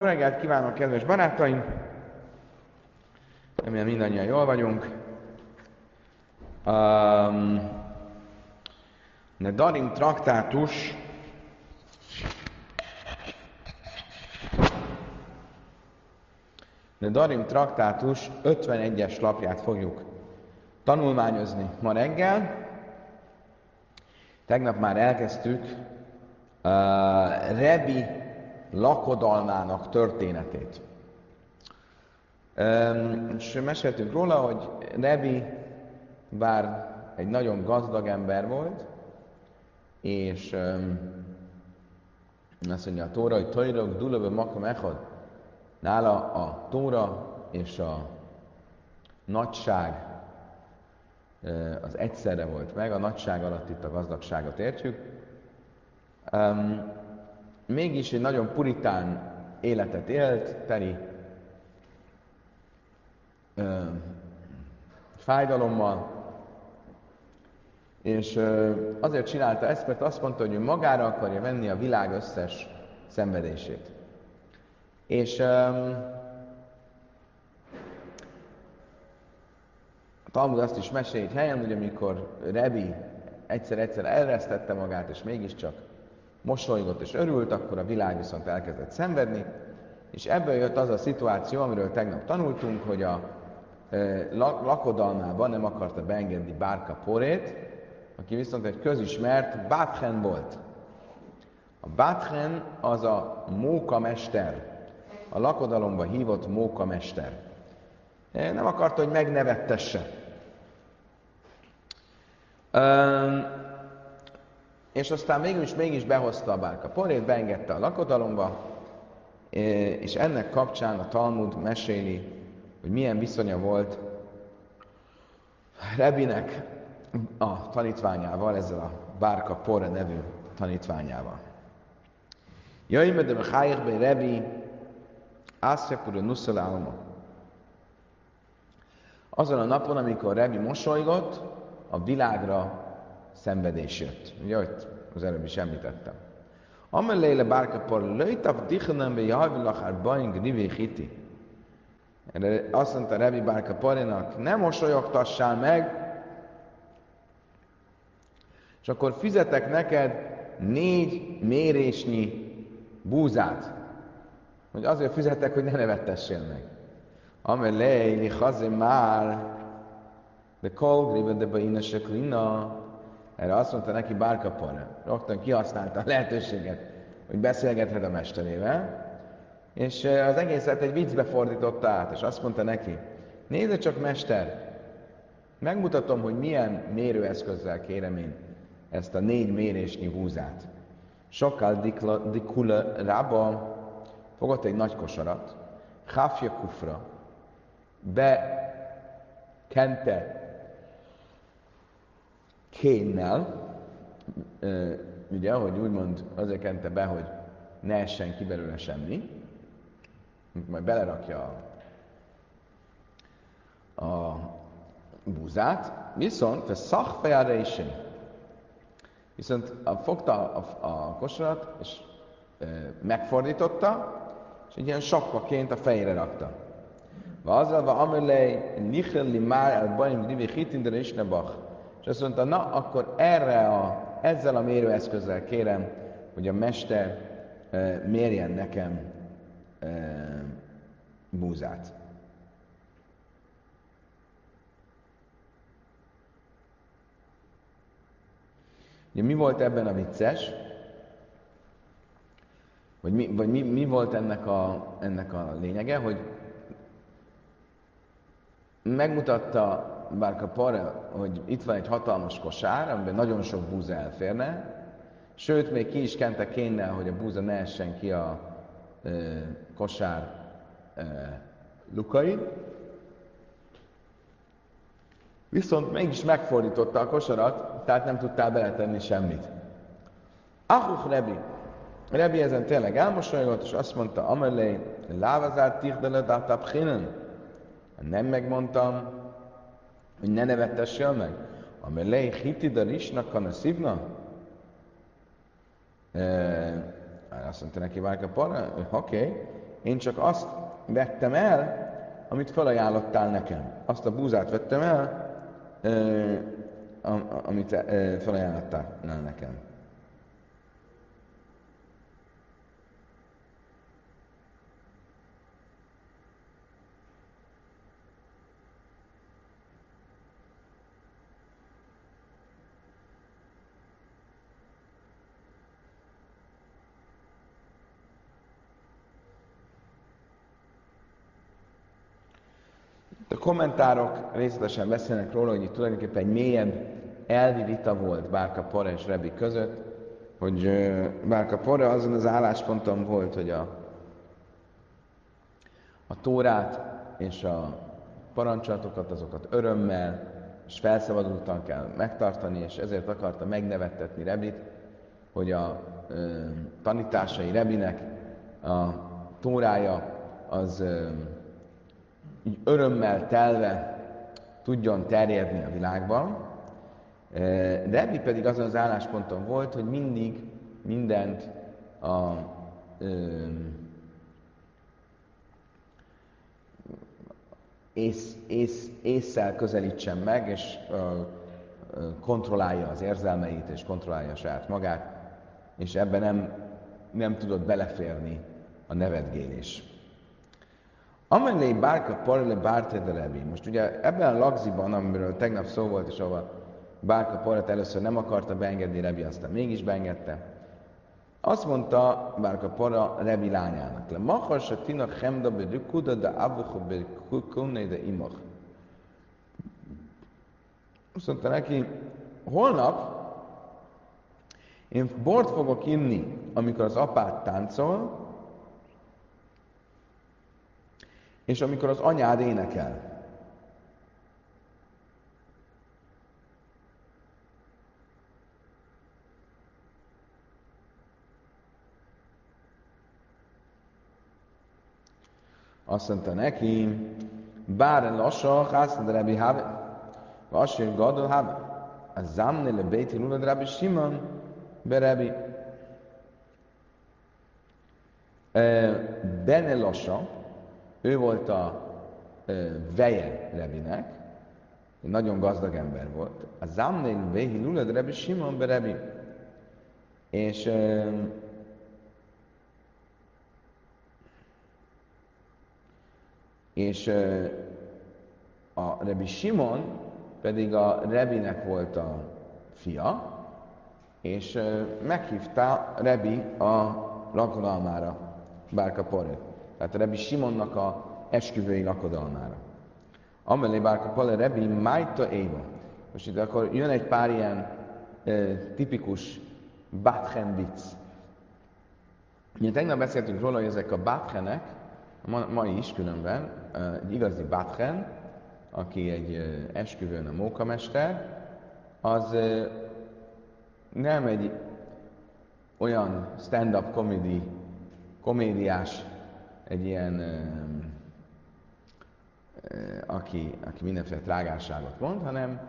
reggelt kívánok, kedves barátaim! Remélem mindannyian jól vagyunk. Um, a Darim traktátus a Darim traktátus 51-es lapját fogjuk tanulmányozni ma reggel. Tegnap már elkezdtük uh, Rebi lakodalmának történetét. És meséltünk róla, hogy Rebi bár egy nagyon gazdag ember volt, és azt mondja a Tóra, hogy Tajrog Dulöbö Makam Echad, nála a Tóra és a nagyság az egyszerre volt meg, a nagyság alatt itt a gazdagságot értjük mégis egy nagyon puritán életet élt, teli ö, fájdalommal, és ö, azért csinálta ezt, mert azt mondta, hogy ő magára akarja venni a világ összes szenvedését. És ö, Talmud azt is mesél egy helyen, hogy amikor Rebi egyszer-egyszer elresztette magát, és mégiscsak mosolygott és örült, akkor a világ viszont elkezdett szenvedni, és ebből jött az a szituáció, amiről tegnap tanultunk, hogy a e, lakodalmában nem akarta beengedni Bárka Porét, aki viszont egy közismert Báthen volt. A Báthen az a mókamester, a lakodalomba hívott mókamester. Nem akarta, hogy megnevettesse. És aztán mégis, mégis behozta a bárka porét, beengedte a lakodalomba, és ennek kapcsán a Talmud meséli, hogy milyen viszonya volt Rebinek a tanítványával, ezzel a Bárka Pore nevű tanítványával. Jöjjön, de a Rebi, Ászjapura Nusszaláma. Azon a napon, amikor Rebi mosolygott, a világra szenvedés jött. Ugye, hogy az előbb is említettem. Amelléle bárka por lőjtap dichanem be jajvilach arbain gnivé hiti. Erre azt mondta Rebi Bárka Parinak, ne mosolyogtassál meg, és akkor fizetek neked négy mérésnyi búzát. Hogy azért fizetek, hogy ne nevettessél meg. Amelé, li már, de kolgribe de baina seklina, erre azt mondta neki Bárkapon, rögtön kihasználta a lehetőséget, hogy beszélgethet a mesterével, és az egészet egy viccbe fordította át, és azt mondta neki, nézze csak mester, megmutatom, hogy milyen mérőeszközzel kérem én ezt a négy mérésnyi húzát. Sokkal dikula rába fogott egy nagy kosarat, hafja kufra, bekente kénnel, ugye, hogy úgymond azért kente be, hogy ne essen ki belőle semmi, majd belerakja a, a búzát, viszont a szakfejára is Viszont a, fogta a, a kosarat, és e, megfordította, és egy ilyen sakkaként a fejére rakta. Vazal va amelej nichel li már el bajim divi hitin de is és azt mondta, na, akkor erre a, ezzel a mérőeszközzel kérem, hogy a mester e, mérjen nekem e, búzát. Ugye mi volt ebben a vicces? Vagy mi, vagy mi, mi volt ennek a, ennek a lényege, hogy megmutatta Bárka Para, hogy itt van egy hatalmas kosár, amiben nagyon sok búza elférne, sőt, még ki is kente kéne, hogy a búza ne essen ki a e, kosár e, lukai. Viszont mégis megfordította a kosarat, tehát nem tudtál beletenni semmit. Ahuch Rebi. Rebi ezen tényleg elmosolygott, és azt mondta, amelé, lávazár tihdele datab Nem megmondtam, hogy ne nevettessél meg. Amelé hitida risnak a szívna? E, azt mondta neki Várka Para, oké, okay. én csak azt vettem el, amit felajánlottál nekem. Azt a búzát vettem el, amit felajánlottál nekem. Kommentárok részletesen beszélnek róla, hogy itt tulajdonképpen egy mélyebb elvi vita volt Bárka Pore és Rebi között, hogy Bárka Pore azon az állásponton volt, hogy a, a Tórát és a parancsolatokat, azokat örömmel és felszabadultan kell megtartani, és ezért akarta megnevettetni Rebit, hogy a ö, tanításai Rebinek a Tórája az ö, így örömmel telve tudjon terjedni a világban. Rebbi pedig azon az állásponton volt, hogy mindig mindent a ö, ész, ész, észszel közelítsen meg, és ö, kontrollálja az érzelmeit, és kontrollálja saját magát, és ebben nem, nem tudott beleférni a nevetgélés. Amelé bárka parle bárte de Rebi. Most ugye ebben a lagziban, amiről tegnap szó volt, és ahol bárka parlet először nem akarta beengedni Rebi, aztán mégis beengedte. Azt mondta bárka para Rebi lányának, le machar se tina chemda be kuda de abucha be kunne de imach. Azt mondta neki, holnap én bort fogok inni, amikor az apát táncol, és amikor az anyád énekel. Azt mondta neki, bár lassa, hászna de Rabbi Habe, Vassér Gadol Habe, a zamne le Béti Lula Rabbi Simon, be. Bene lassa, ő volt a ö, veje Rebinek, egy nagyon gazdag ember volt. A Zamnél Véhi Lulad Rebi Simon be Rebi. És és a Rebi Simon pedig a Rebinek volt a fia, és meghívta Rebi a lakodalmára, Bárka Porét. Tehát Rebbi Simonnak a esküvői lakodalmára. Amelé bárka pale Rebbi Májta Éva. Most itt akkor jön egy pár ilyen e, tipikus Batchen vicc. Ugye tegnap beszéltünk róla, hogy ezek a Batchenek, ma, ma is különben, egy igazi Batchen, aki egy esküvőn a mókamester, az nem egy olyan stand-up comedy, komédiás egy ilyen, aki, aki mindenféle trágárságot mond, hanem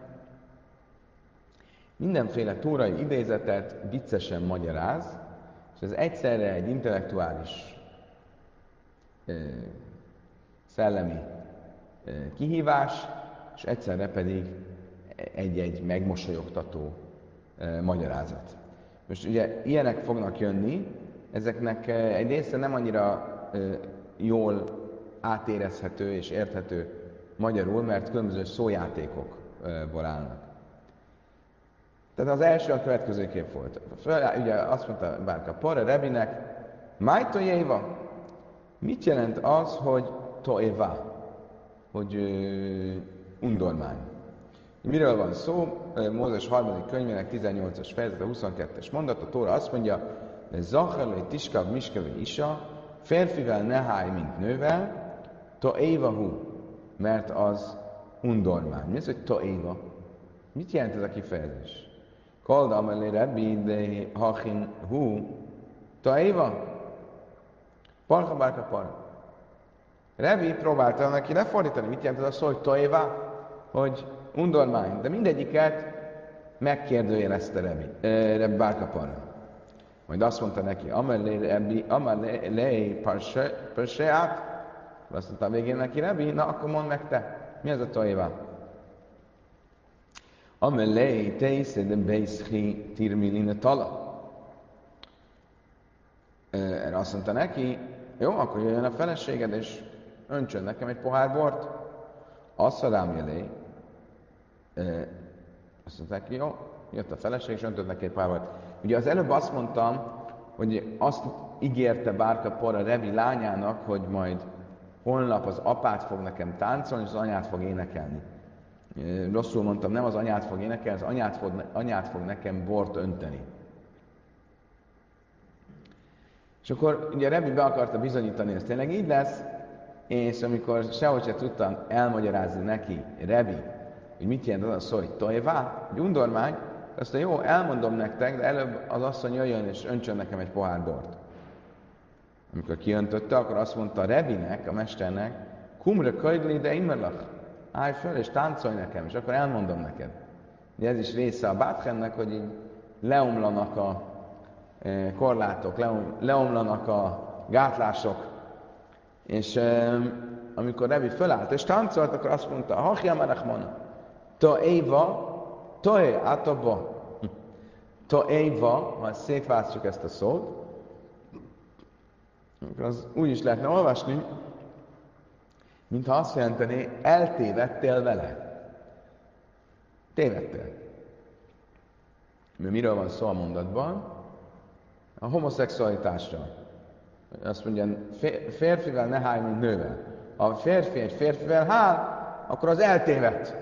mindenféle tórai idézetet viccesen magyaráz, és ez egyszerre egy intellektuális szellemi kihívás, és egyszerre pedig egy-egy megmosolyogtató magyarázat. Most ugye ilyenek fognak jönni, ezeknek egy része nem annyira jól átérezhető és érthető magyarul, mert különböző szójátékokból állnak. Tehát az első a következő kép volt. Ugye azt mondta Bárka Pare Rebinek, Májto Jéva, mit jelent az, hogy toeva, hogy uh, undormány? Miről van szó? Mózes harmadik könyvének 18-as fejezet, a 22-es mondat, a Tóra azt mondja, Zachel, Tiskav, Miskeve, Isa, Férfivel ne háj, mint nővel, to éva hu, mert az undormány. Mi az, hogy to éva? Mit jelent ez a kifejezés? Kalda amelé rebbi de hachin hu, to éva? Parka bárka parka. Rebi próbálta neki lefordítani, mit jelent ez a szó, hogy toéva, hogy undormány. De mindegyiket megkérdőjelezte Rebi, Rebi Bárka parka. Majd azt mondta neki, amelé parseát, azt mondta a végén neki, Rebi, na akkor mondd meg te, mi az a toéva? Amelé teisze de beischi tirmilina tala. Erre azt mondta neki, jó, akkor jöjjön a feleséged, és öntsön nekem egy pohár bort. Azt rám jelé. Azt mondta neki, jó, jött a feleség, és öntött neki egy pohár bort. Ugye az előbb azt mondtam, hogy azt ígérte Bárka Por a Revi lányának, hogy majd holnap az apát fog nekem táncolni, és az anyát fog énekelni. Rosszul mondtam, nem az anyát fog énekelni, az anyát fog, anyát fog nekem bort önteni. És akkor ugye Rebi be akarta bizonyítani, ez tényleg így lesz, és amikor sehogy se tudtam elmagyarázni neki, Rebi, hogy mit jelent az a szó, hogy tojvá, egy undormány, azt mondja, jó, elmondom nektek, de előbb az asszony jöjjön és öntsön nekem egy pohár bort. Amikor kiöntötte, akkor azt mondta Rebinek, a mesternek, kumra kajdli, de immerlach, állj föl és táncolj nekem, és akkor elmondom neked. De ez is része a báthennek, hogy így leomlanak a Eh, korlátok, leomlanak a gátlások. És amikor Rebi fölállt és táncolt, akkor azt mondta, Hachja Merechmana, to éva, to é átaba. To éva, ha szétválasztjuk ezt a szót, akkor az úgy is lehetne olvasni, mintha azt jelenteni, eltévedtél vele. Tévedtél. Mert miről van szó a mondatban? a homoszexualitásra. Azt mondja, férfivel ne hálj, mint nővel. Ha férfi egy férfivel hál, akkor az eltévedt.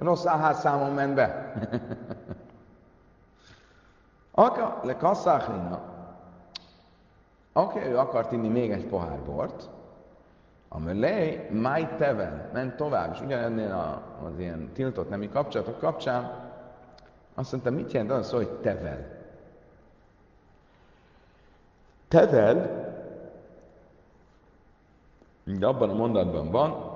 Rossz számon ment be. Aka, le kasszáhlina. Oké, ő akart inni még egy pohár bort, amelé máj tevel, ment tovább, és ugyanennél az ilyen tiltott nemi kapcsolatok kapcsán azt mondta, mit jelent az, hogy tevel? Tevel, de abban a mondatban van,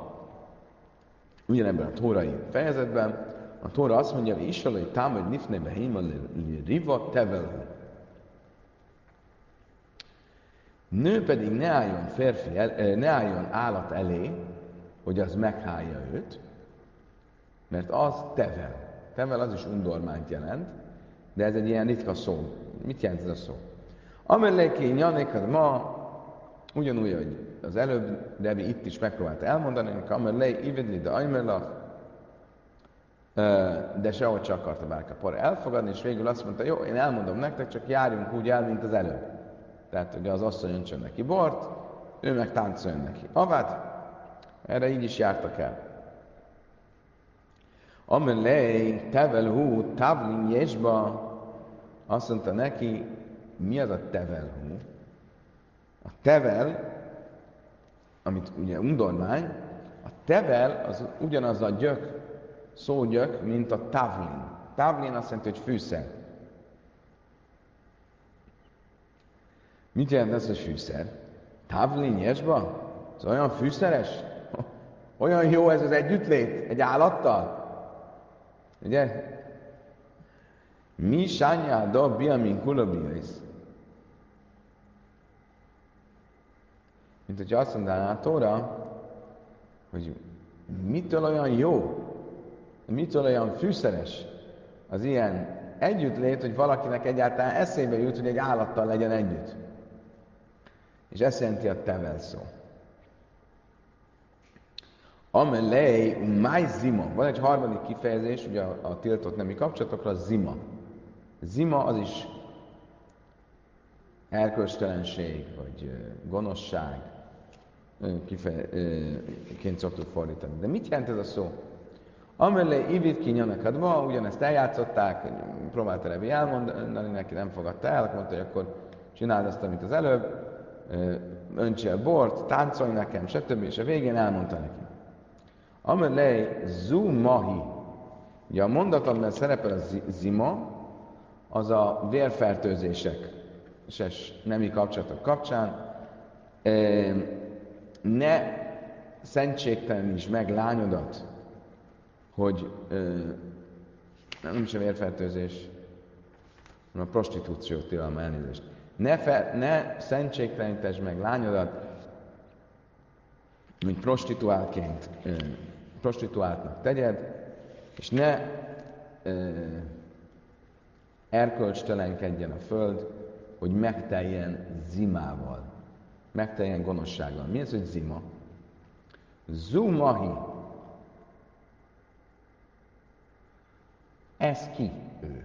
ugyanebben a tórai fejezetben, a tóra azt mondja, hogy Isalai támad nifne behima riva tevel. Nő pedig ne álljon, férfi el, eh, ne álljon állat elé, hogy az meghálja őt, mert az tevel. Tevel az is undormányt jelent, de ez egy ilyen ritka szó. Mit jelent ez a szó? Amelleké nyanékad ma, ugyanúgy, hogy az előbb Devi itt is megpróbálta elmondani, hogy amellé ivedli de ajmerlach, de sehogy csak akarta Bárka Por elfogadni, és végül azt mondta, jó, én elmondom nektek, csak járjunk úgy el, mint az előbb. Tehát ugye az asszony öntsön neki bort, ő meg táncoljon neki avát, erre így is jártak el. Amelé tevel hú tavlin jesba, azt mondta neki, mi az a tevelhú? A tevel, amit ugye undormány, a tevel az ugyanaz a gyök, szógyök, mint a tavlin. Tavlin azt jelenti, hogy fűszer. Mit jelent ez, hogy fűszer? Tavlin jesba? Ez olyan fűszeres? Olyan jó ez az együttlét egy állattal? Ugye? Mi sányá da biamin kulabiais. Mint hogyha azt mondaná a Tóra, hogy mitől olyan jó, mitől olyan fűszeres az ilyen együttlét, hogy valakinek egyáltalán eszébe jut, hogy egy állattal legyen együtt. És ezt jelenti a tevel szó. Amelej, máj zima. Van egy harmadik kifejezés, ugye a, a tiltott nemi kapcsolatokra, zima. Zima az is erkölcstelenség, vagy gonoszság, kifejezésként szoktuk fordítani. De mit jelent ez a szó? Amellé ivit kinyanakadva, ugyanezt eljátszották, próbálta Revi elmondani, neki nem fogadta el, mondta, hogy akkor csináld azt, amit az előbb, öntsél bort, táncolj nekem, stb. És a végén elmondta neki. Amellé zu mahi. Ugye a mondatban szerepel a zima, az a vérfertőzések, és nemi kapcsolatok kapcsán ne szentségteleníts meg lányodat, hogy ö, nem is a vérfertőzés, hanem a prostitúció tilalma elnézést. ne, fe, ne szentségtelenítesd meg lányodat, mint prostituálként, prostituáltnak tegyed, és ne ö, erkölcstelenkedjen a föld, hogy megteljen zimával, megteljen gonoszsággal. Mi ez, hogy zima? Zumahi. Ez ki ő?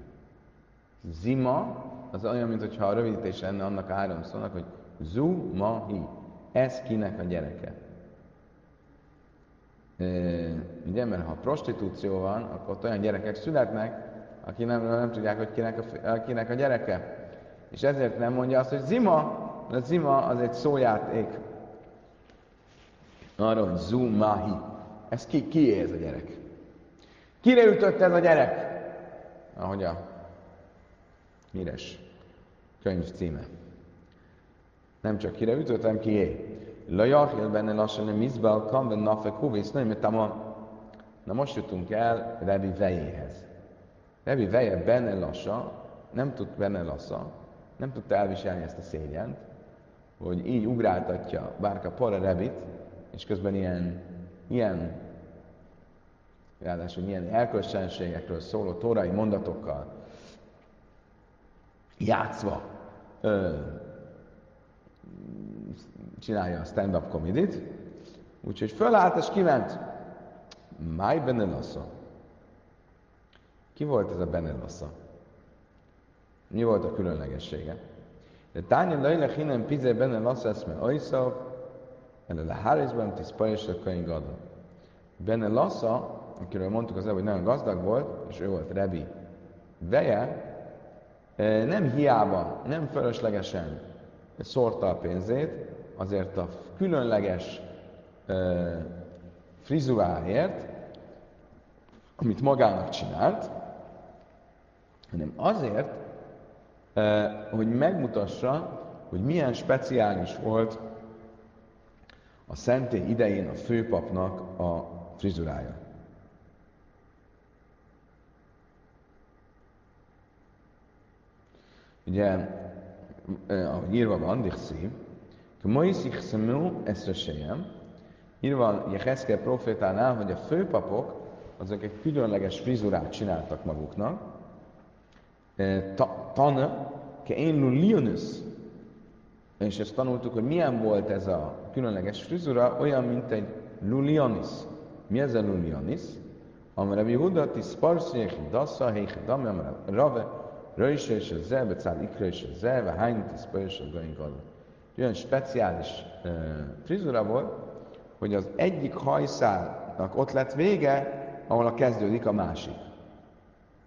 Zima, az olyan, mintha a rövidítés lenne annak a három szónak, hogy Zumahi. Ez kinek a gyereke? ugye, mert ha prostitúció van, akkor ott olyan gyerekek születnek, akik nem, nem tudják, hogy kinek a, kinek a gyereke. És ezért nem mondja azt, hogy zima, a zima az egy szójáték. Arra, hogy zumahi. Ez ki, ki ez a gyerek? Kire ütött ez a gyerek? Ahogy a Mires könyv címe. Nem csak kire ütött, hanem kié. La jachil benne lassan a mizbal kam ben nafek huvész, Na most jutunk el Rebi vejéhez. Rebi veje benne lassa, nem tud benne lassa, nem tudta elviselni ezt a szégyent, hogy így ugráltatja bárka para Rebit, és közben ilyen, ilyen ráadásul ilyen elkölcsenségekről szóló tórai mondatokkal játszva ö, csinálja a stand-up komedit, úgyhogy fölállt és kiment. Máj Benelassa. Ki volt ez a Benelassa? Mi volt a különlegessége? De Tánya Lajla Hinem Pize Benelassa eszme Ajszav, ele le Hárizban tiszpajos a könyv gada. Benelassa, akiről mondtuk az hogy nagyon gazdag volt, és ő volt Rebi veje, eh, nem hiába, nem fölöslegesen szórta a pénzét, azért a különleges uh, frizuráért, amit magának csinált, hanem azért, hogy megmutassa, hogy milyen speciális volt a szentély idején a főpapnak a frizurája. Ugye, ahogy írva van, Dixi, Moisich szemú eszresejem, írva Jeheszkel profétánál, hogy a főpapok azok egy különleges frizurát csináltak maguknak. Tana, ke én Lionus, és ezt tanultuk, hogy milyen volt ez a különleges frizura, olyan, mint egy Lulionis. Mi ez a Lulionis? Amire mi hudati sparsziech dassa, heich amire rave, röjse és a zebe, cál ikre és a zebe, pöjse a gaink olyan speciális frizura volt, hogy az egyik hajszálnak ott lett vége, ahol a kezdődik a másik.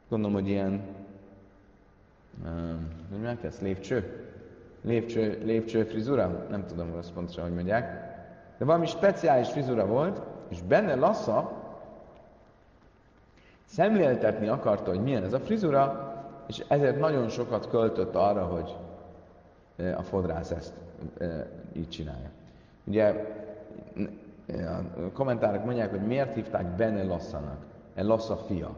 Gondolom, hogy ilyen, hogy mondják ezt, lépcső? Lépcső, lépcső frizura? Nem tudom, hogy azt pontosan, hogy mondják. De valami speciális frizura volt, és benne Lassa szemléltetni akarta, hogy milyen ez a frizura, és ezért nagyon sokat költött arra, hogy a fodrász ezt így csinálja. Ugye a kommentárok mondják, hogy miért hívták Bene Lassanak, El Lassa fia.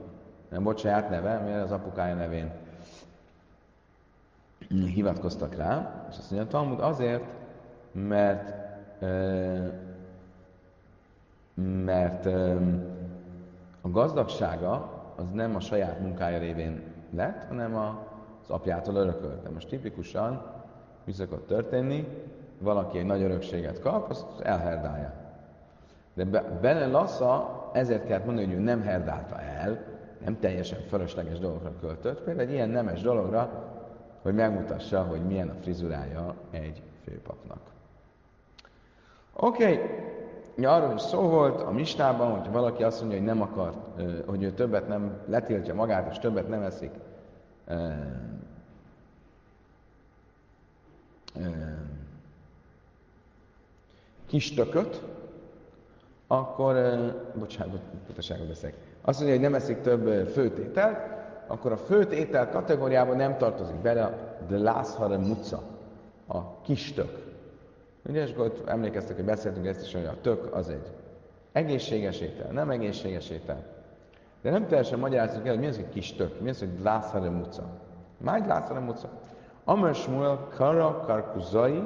Nem volt saját neve, miért az apukája nevén hivatkoztak rá, és azt mondja, Talmud azért, mert mert a gazdagsága az nem a saját munkája révén lett, hanem az apjától örökölt. De most tipikusan mi szokott történni, valaki egy nagy örökséget kap, azt elherdálja. De Bene Lassa ezért kellett mondani, hogy ő nem herdálta el, nem teljesen fölösleges dolgokra költött, például egy ilyen nemes dologra, hogy megmutassa, hogy milyen a frizurája egy főpapnak. Oké, okay. Ja, arról is szó volt a mistában, hogy valaki azt mondja, hogy nem akar, hogy ő többet nem letiltja magát, és többet nem eszik kis tököt, akkor, bocsánat, pontoságot beszélek, azt mondja, hogy nem eszik több főtételt, akkor a főtétel kategóriában nem tartozik bele a de lászhare muca, a kis tök. Ugye, és akkor emlékeztek, hogy beszéltünk ezt is, hogy a tök az egy egészséges étel, nem egészséges étel. De nem teljesen magyarázunk el, hogy mi az, hogy kis tök, mi az, hogy lászhare muca. Mágy lászhare muca. Amar Shmuel kara karkuzai,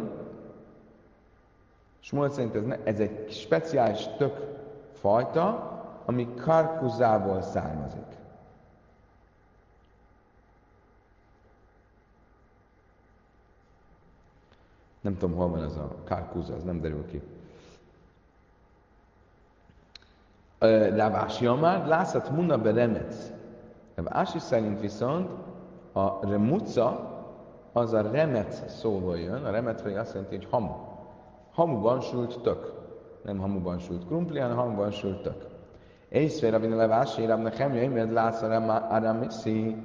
Shmuel szerint ez, ne, ez egy speciális tök fajta, ami karkuzából származik. Nem tudom, hol van ez a kárkúza, az nem derül ki. Rávási Amár, lászat muna be remec. Rávási szerint viszont a remuca az a remec szóval jön, a remec pedig azt jelenti, hogy hamu. Hamuban sült tök. Nem hamuban sült krumpli, hanem hamuban sült tök. Észre rabin levási, rabna chemja, mert lász a aramiszi,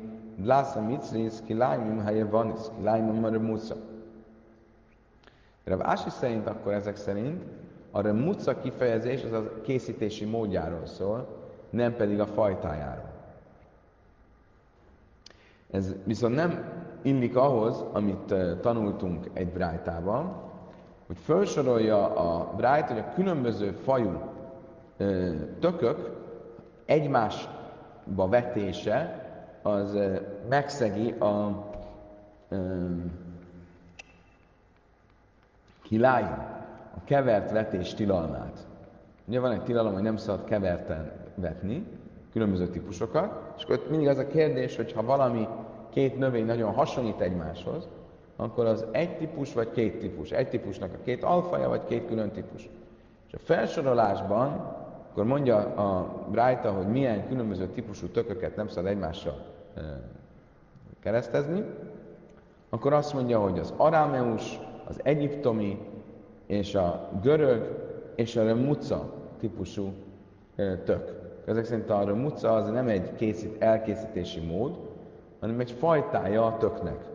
lász a micris, ki lájmim helye vanis, ki lájmim a remuca. Rav Ási szerint akkor ezek szerint a remuca kifejezés az a készítési módjáról szól, nem pedig a fajtájáról. Ez viszont nem illik ahhoz, amit tanultunk egy brájtában, hogy felsorolja a brájt, hogy a különböző fajú tökök egymásba vetése az megszegi a kiláim, a kevert vetés tilalmát. Ugye van egy tilalom, hogy nem szabad keverten vetni, különböző típusokat, és akkor mindig az a kérdés, hogy ha valami két növény nagyon hasonlít egymáshoz, akkor az egy típus vagy két típus. Egy típusnak a két alfaja, vagy két külön típus. És a felsorolásban akkor mondja a Brájta, hogy milyen különböző típusú tököket nem szabad egymással keresztezni, akkor azt mondja, hogy az arámeus, az egyiptomi és a görög és a remuca típusú tök. Ezek szerint a remuca az nem egy készít, elkészítési mód, hanem egy fajtája a töknek.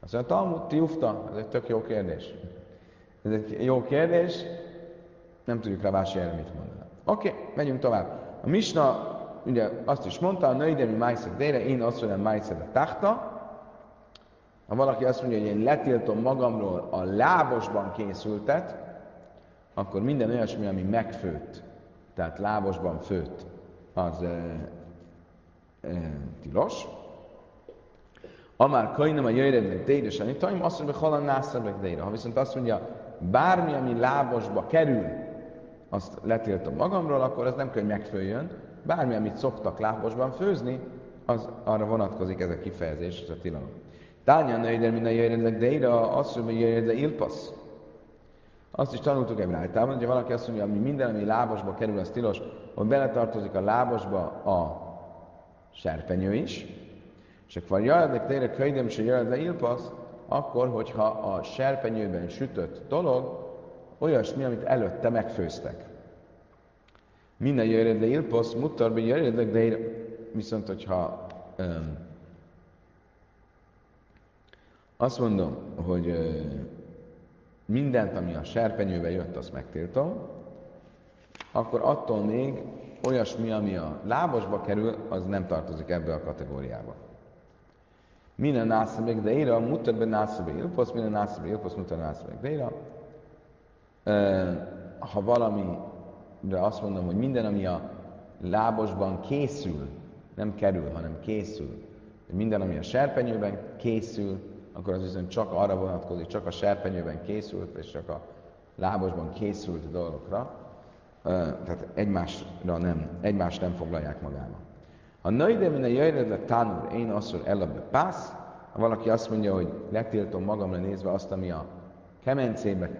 Azt mondja, Talmud, tiufta, ez egy tök jó kérdés. Ez egy jó kérdés, nem tudjuk rá erre mit mondani. Oké, okay, megyünk tovább. A Misna ugye azt is mondta, a nőidemi májszak dére, én azt mondom, májszak a tahta. Ha valaki azt mondja, hogy én letiltom magamról a lábosban készültet, akkor minden olyasmi, ami megfőtt, tehát lábosban főtt, az e, e, tilos. Amár kajnam a jöjjrednek dédes taim, azt mondja, halan nászabek Ha viszont azt mondja, bármi, ami lábosba kerül, azt letiltom magamról, akkor ez nem kell, hogy megfőjön. Bármi, amit szoktak lábosban főzni, az arra vonatkozik ez a kifejezés, ez a tilalom. Tánya nőider, minden jöjjönnek deira, azt mondja, hogy jöjjön ilpasz. Azt is tanultuk egy rájtában, hogy valaki azt mondja, hogy minden, ami lábosba kerül, az tilos, hogy beletartozik a lábosba a serpenyő is, és akkor jöjjönnek deira könyvem, és jöjjön ilpasz, akkor, hogyha a serpenyőben sütött dolog, olyasmi, amit előtte megfőztek. Minden jöjjön le ilposz, mutarbi jöjjön de viszont hogyha um, azt mondom, hogy mindent, ami a serpenyőbe jött, azt megtiltom, akkor attól még olyasmi, ami a lábosba kerül, az nem tartozik ebbe a kategóriába. Minden nászabék deira, mutatbe nászabék ilposz, minden nászabék ilposz, mutatbe nászabék deira ha valamire azt mondom, hogy minden, ami a lábosban készül, nem kerül, hanem készül, minden, ami a serpenyőben készül, akkor az viszont csak arra vonatkozik, csak a serpenyőben készült, és csak a lábosban készült dolgokra, tehát egymásra nem, egymást nem foglalják magába. A nőide minden jöjjön tánul, én azt mondom, elabbe pász, ha valaki azt mondja, hogy letiltom magamra nézve azt, ami a kemencébe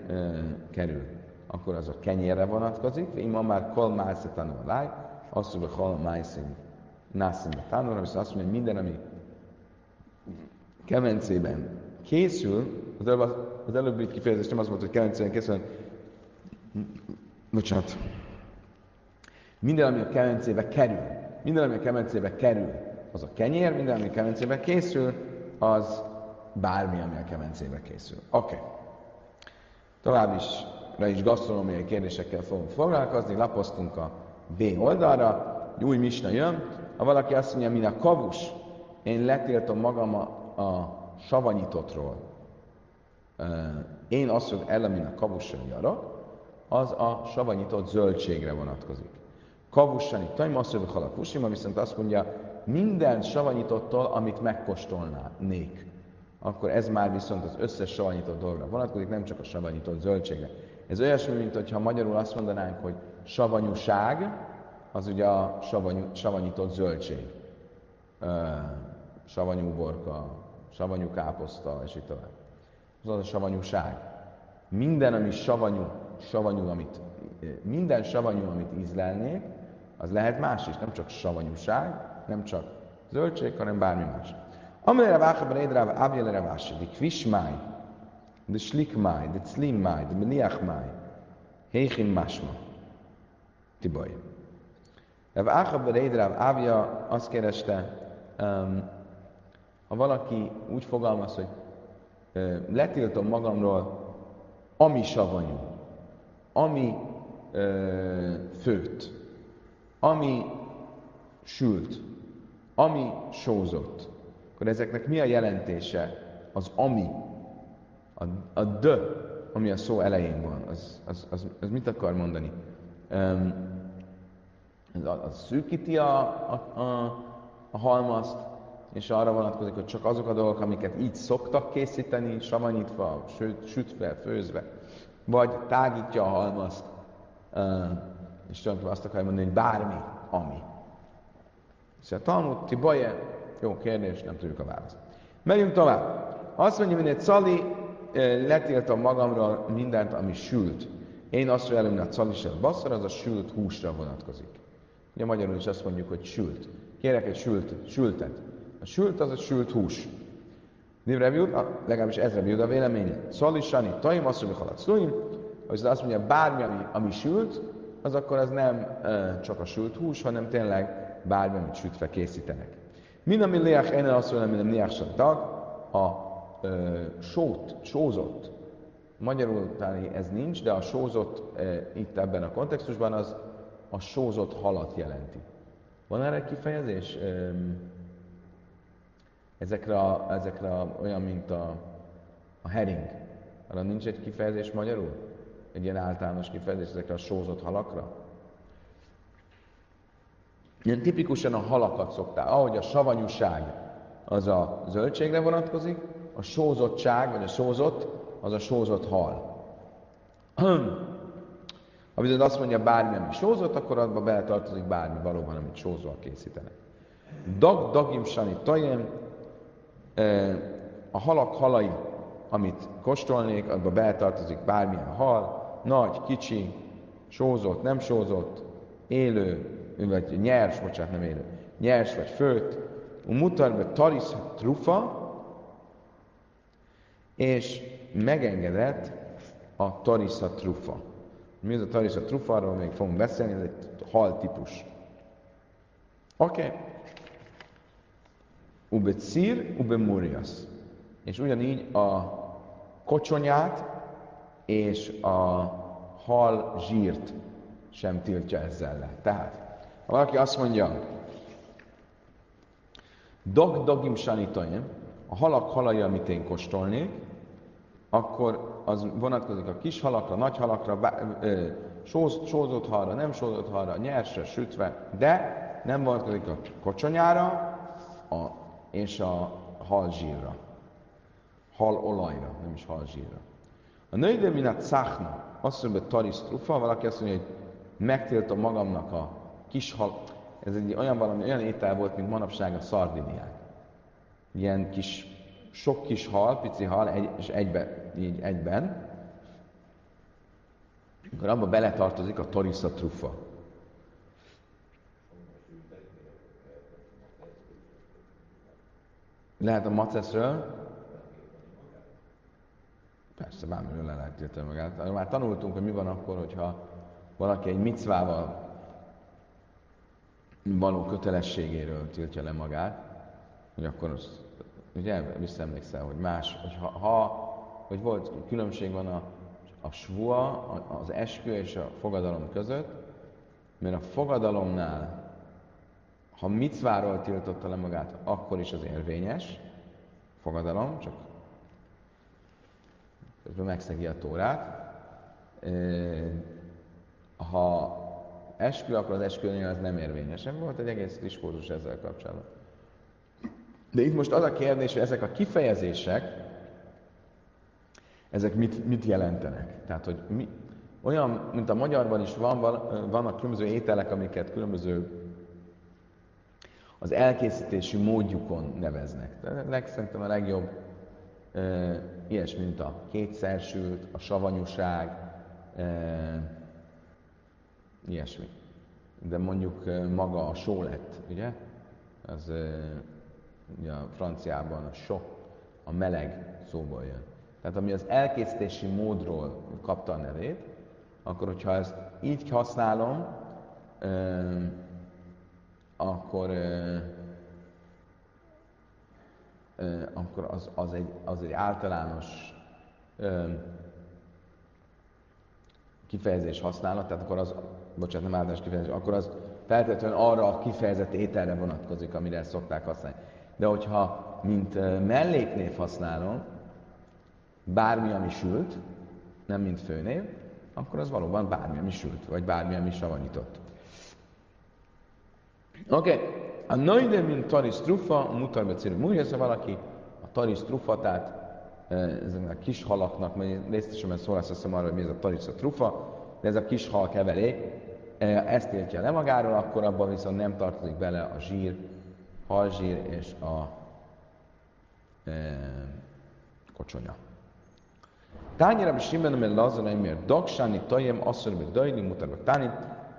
kerül, akkor az a kenyérre vonatkozik, ima már kol májsze tanul láj, azt mondja, kol májszín nászínbe tanul, viszont azt mondja, hogy minden, ami kemencében készül, az, előbb, az előbbi kifejezés nem az volt, hogy kemencében készül, bocsánat, minden, ami a kemencébe kerül, minden, ami a kemencébe kerül, az a kenyér, minden, ami a kemencébe készül, az bármi, ami a kemencébe készül. Oké. Okay. Tovább is, is gasztronómiai kérdésekkel fogunk foglalkozni, lapoztunk a B oldalra, egy új misna jön, ha valaki azt mondja, mint a kavus, én letiltom magam a, savanyítottról, én azt mint a kavussal jarak, az a savanyított zöldségre vonatkozik. Kavussani tajma, azt halak viszont azt mondja, minden savanyítottól, amit megkóstolnánék. akkor ez már viszont az összes savanyított dolgra vonatkozik, nem csak a savanyított zöldségre. Ez olyasmi, mint hogyha magyarul azt mondanánk, hogy savanyúság, az ugye a savanyú, savanyított zöldség. Savanyú borka, savanyú káposzta, és így tovább. Az a savanyúság. Minden, ami savanyú, savanyú, amit, minden savanyú, amit ízlelnék, az lehet más is, nem csak savanyúság, nem csak zöldség, hanem bármi más. Amire vágában édráv, ábjelere vási, de kvismáj, de slikmáj, de climmáj, de meniachmáj, héchim másma. Tibaj. Rav Ácha Rédráv Ávia azt kereste, um, ha valaki úgy fogalmaz, hogy letiltom magamról, ami savanyú, ami uh, főtt, ami sült, ami sózott, akkor ezeknek mi a jelentése? Az ami, a, a de, ami a szó elején van, az, az, az, az mit akar mondani? Um, az szűkíti a, a, a, a halmazt, és arra vonatkozik, hogy csak azok a dolgok, amiket így szoktak készíteni, savanyítva, sőt, sütve, főzve, vagy tágítja a halmazt, és tulajdonképpen azt akarja mondani, hogy bármi, ami. Szóval ti baje, jó kérdés, nem tudjuk a választ. Megyünk tovább. Azt mondja, hogy egy cali, letiltom magamról mindent, ami sült. Én azt velem, hogy a cali se basszor, az a sült húsra vonatkozik. Ugye magyarul is azt mondjuk, hogy sült. Kérek egy sült, sültet. A sült az a sült hús. Nivre Biuda, legalábbis ezre Biuda véleménye. Szalisani, taim, halat szluim, hogy azt mondja, bármi, ami, ami sült, az akkor az nem e, csak a sült hús, hanem tényleg bármi, amit sütve készítenek. Min ami leach enen azt mondja, minden leach tag, a e, sót, sózott, magyarul talán ez nincs, de a sózott e, itt ebben a kontextusban az a sózott halat jelenti. Van erre kifejezés? Ezekre, a, ezekre a, olyan, mint a, a herring. Arra nincs egy kifejezés magyarul? Egy ilyen általános kifejezés ezekre a sózott halakra? Ilyen tipikusan a halakat szoktál. Ahogy a savanyúság az a zöldségre vonatkozik, a sózottság, vagy a sózott, az a sózott hal. Ha viszont azt mondja bármi, ami sózott, akkor abba beletartozik bármi valóban, amit sózval készítenek. Dag, dagim, sani, tajem, a halak halai, amit kóstolnék, abba beletartozik bármilyen hal, nagy, kicsi, sózott, nem sózott, élő, vagy nyers, bocsánat, nem élő, nyers vagy főtt, mutarbe taris trufa, és megengedett a tarisza trufa. Mi az a tarisza trufa, arról még fogunk beszélni, ez egy hal típus. Oké. Okay. Ube cír, ube murias. És ugyanígy a kocsonyát és a hal zsírt sem tiltja ezzel le. Tehát, ha valaki azt mondja, dog dogim sanitaim, a halak halai, amit én kóstolnék, akkor az vonatkozik a kis halakra, nagy halakra, bá, sózott halra, nem sózott halra, nyersre, sütve, de nem vonatkozik a kocsonyára a, és a halzsírra. Hal olajra, nem is halzsírra. A nőide minat száchna, azt mondja, hogy taris trufa, valaki azt mondja, hogy megtiltom magamnak a kis hal, ez egy olyan valami, olyan étel volt, mint manapság a szardiniák. Ilyen kis sok kis hal, pici hal, egy, és egybe, így egyben, akkor abba beletartozik a torisza Lehet a maceszről, Persze, bármiről le lehet tiltani magát. Már tanultunk, hogy mi van akkor, hogyha valaki egy micvával való kötelességéről tiltja le magát, hogy akkor az ugye visszaemlékszel, hogy más, hogy ha, ha hogy volt különbség van a, a svua, az eskü és a fogadalom között, mert a fogadalomnál, ha micváról tiltotta le magát, akkor is az érvényes fogadalom, csak közben megszegi a tórát. Ha eskü, akkor az eskünél az nem érvényes. Volt egy egész diskurzus ezzel kapcsolatban. De itt most az a kérdés, hogy ezek a kifejezések, ezek mit, mit jelentenek? Tehát, hogy mi, olyan, mint a magyarban is van, vannak különböző ételek, amiket különböző az elkészítési módjukon neveznek. De a legjobb e, ilyesmi, mint a kétszersült, a savanyúság, e, ilyesmi. De mondjuk e, maga a sólet, ugye? Az e, ugye a franciában a so, a meleg szóból jön. Tehát ami az elkészítési módról kapta a nevét, akkor hogyha ezt így használom, akkor, akkor az, az, egy, az egy általános kifejezés használat, tehát akkor az, bocsánat, nem általános kifejezés, akkor az feltétlenül arra a kifejezett ételre vonatkozik, amire ezt szokták használni. De hogyha mint melléknév használom, bármi, ami sült, nem mint főnév, akkor az valóban bármi, ami sült, vagy bármi, ami savanyított. Oké, a nöjde, mint taris trufa, mutar be célú múlja, valaki a taris trufa, tehát ezeknek a kis halaknak, mert részletesen szól lesz azt arra, hogy mi ez a taris de ez a kis hal keverék, ezt értje le magáról, akkor abban viszont nem tartozik bele a zsír, halzsír és a e, kocsonya. Tányira be Simon, mert Lazar, mert Dagsáni, Tajem, Asszor, meg Dajni, mutatva Táni,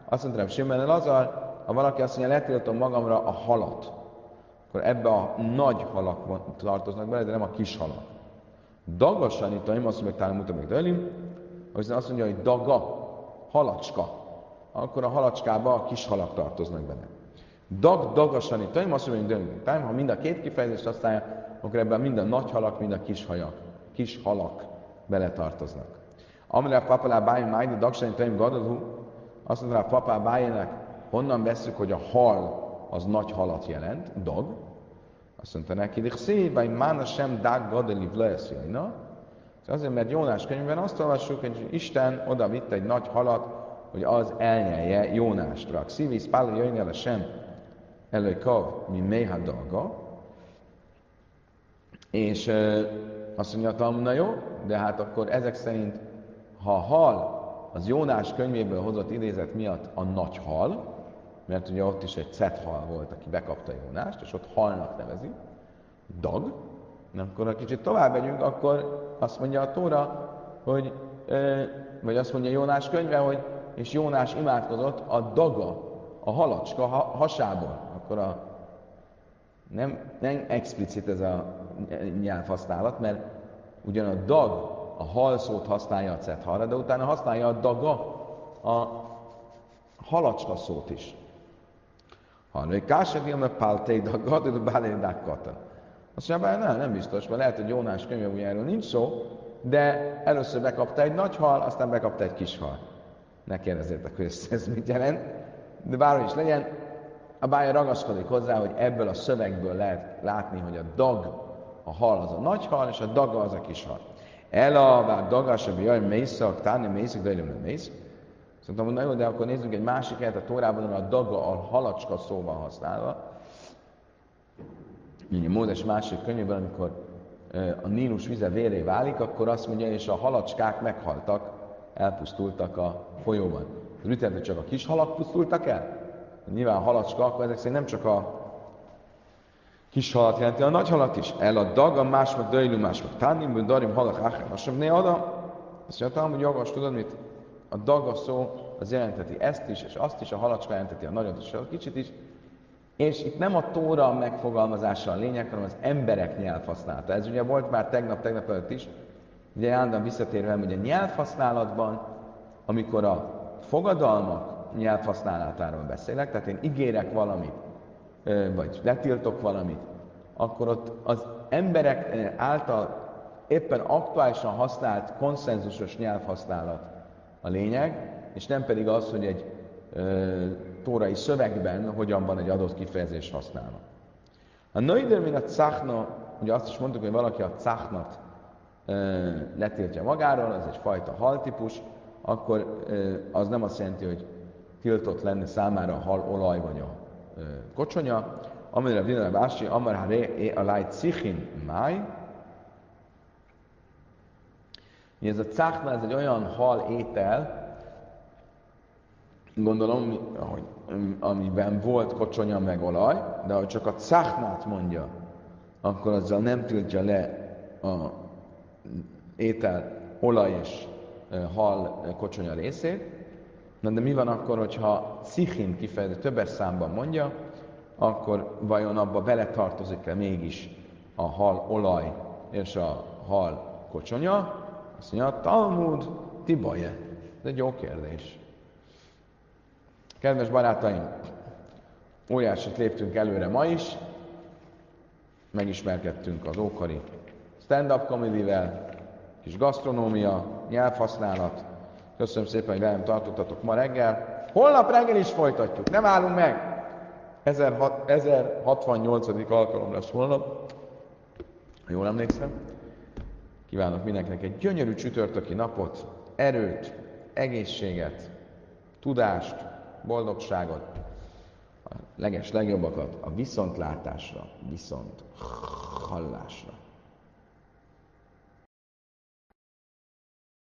azt mondta, Simon, Lazar, ha valaki azt mondja, letiltom magamra a halat, akkor ebbe a nagy halak tartoznak bele, de nem a kis halak. Dagasani, Tajem, azt mondja, hogy mutatva meg hogy azt mondja, hogy daga, halacska, akkor a halacskába a kis halak tartoznak bele. Dag, dagasani, taim, azt mondja, hogy taim, ha mind a két kifejezést használja, akkor ebben mind a nagy halak, mind a kis hajak, kis halak beletartoznak. Amire a papalá bájén májdi, taim, gadadhu, azt mondja a papá bájének, honnan veszük, hogy a hal az nagy halat jelent, dag, azt mondta neki, de mána sem dag gadeli vleszjajna, Azért, mert Jónás könyvben azt olvassuk, hogy Isten oda vitt egy nagy halat, hogy az elnyelje Jónást. Rak szívész pála jöjjön el sem előkav, mi méha dolga. És ö, azt mondja a na jó, de hát akkor ezek szerint, ha a hal az Jónás könyvéből hozott idézet miatt a nagy hal, mert ugye ott is egy hal volt, aki bekapta Jónást, és ott halnak nevezi, dag, Na, akkor ha kicsit tovább megyünk, akkor azt mondja a Tóra, hogy, vagy azt mondja Jónás könyve, hogy és Jónás imádkozott a daga, a halacska hasából. Akkor a, nem, nem explicit ez a nyelvhasználat, mert ugyan a dag a halszót használja a cethalra, de utána használja a daga a halacska szót is. Ha nő kásadim, mert páltei daga, de bálédák katan. Azt mondja, nem, nem biztos, mert lehet, hogy Jónás könyve erről nincs szó, de először bekapta egy nagy hal, aztán bekapta egy kis hal. Ne kérdezzétek, hogy ez mit jelent, de bárhogy is legyen, a bája ragaszkodik hozzá, hogy ebből a szövegből lehet látni, hogy a dag, a hal az a nagy hal, és a daga az a kis hal. Ela, bár dagas, a jaj, mészak, táni mészak, de nem mész. Szóval na jó, de akkor nézzük egy másik helyet a Tórában, a daga, a halacska szóval használva. Így Mózes másik könyvében, amikor a Nílus vize véré válik, akkor azt mondja, és a halacskák meghaltak, elpusztultak a folyóban. Hogy csak a kis halak pusztultak el? Nyilván a halacska, akkor ezek szerint nem csak a kis halat jelenti, a nagy halat is. El a dag, a más meg döjlő, más meg tánim, darim halak, áhán, hasem, né ada. Azt mondja, hogy jogos, tudod mit? A dag a szó, az jelenteti ezt is, és azt is, a halacska jelenteti a nagyot és a kicsit is, és itt nem a tóra megfogalmazása a lényeg, hanem az emberek nyelvhasználata. Ez ugye volt már tegnap, tegnap előtt is, ugye állandóan visszatérve, hogy a nyelvhasználatban, amikor a fogadalmak nyelvhasználatáról beszélek, tehát én ígérek valamit, vagy letiltok valamit, akkor ott az emberek által éppen aktuálisan használt konszenzusos nyelvhasználat a lényeg, és nem pedig az, hogy egy tórai szövegben hogyan van egy adott kifejezés használva. A nöjder, mint a cáchna, ugye azt is mondtuk, hogy valaki a cáchnat letiltja magáról, ez egy fajta haltípus, akkor az nem azt jelenti, hogy tiltott lenne számára a hal olaj vagy a kocsonya, amire Dina Bási, Amar Hare, a láj cichin máj. Ez a cáchna, ez egy olyan hal étel, gondolom, hogy, amiben volt kocsonya meg olaj, de ha csak a cáchnát mondja, akkor azzal nem tiltja le a étel, olaj és hal kocsonya részét. Na de mi van akkor, hogyha szichin kifejező többes számban mondja, akkor vajon abba beletartozik-e mégis a hal olaj és a hal kocsonya? Azt mondja, Talmud tibaje. Ez egy jó kérdés. Kedves barátaim, óriásit léptünk előre ma is, megismerkedtünk az ókori stand-up komédivel, kis gasztronómia, nyelvhasználat. Köszönöm szépen, hogy velem tartottatok ma reggel. Holnap reggel is folytatjuk, nem állunk meg. 1068. alkalom lesz holnap, ha jól emlékszem. Kívánok mindenkinek egy gyönyörű csütörtöki napot, erőt, egészséget, tudást, boldogságot, a leges legjobbakat a viszontlátásra, viszont hallásra.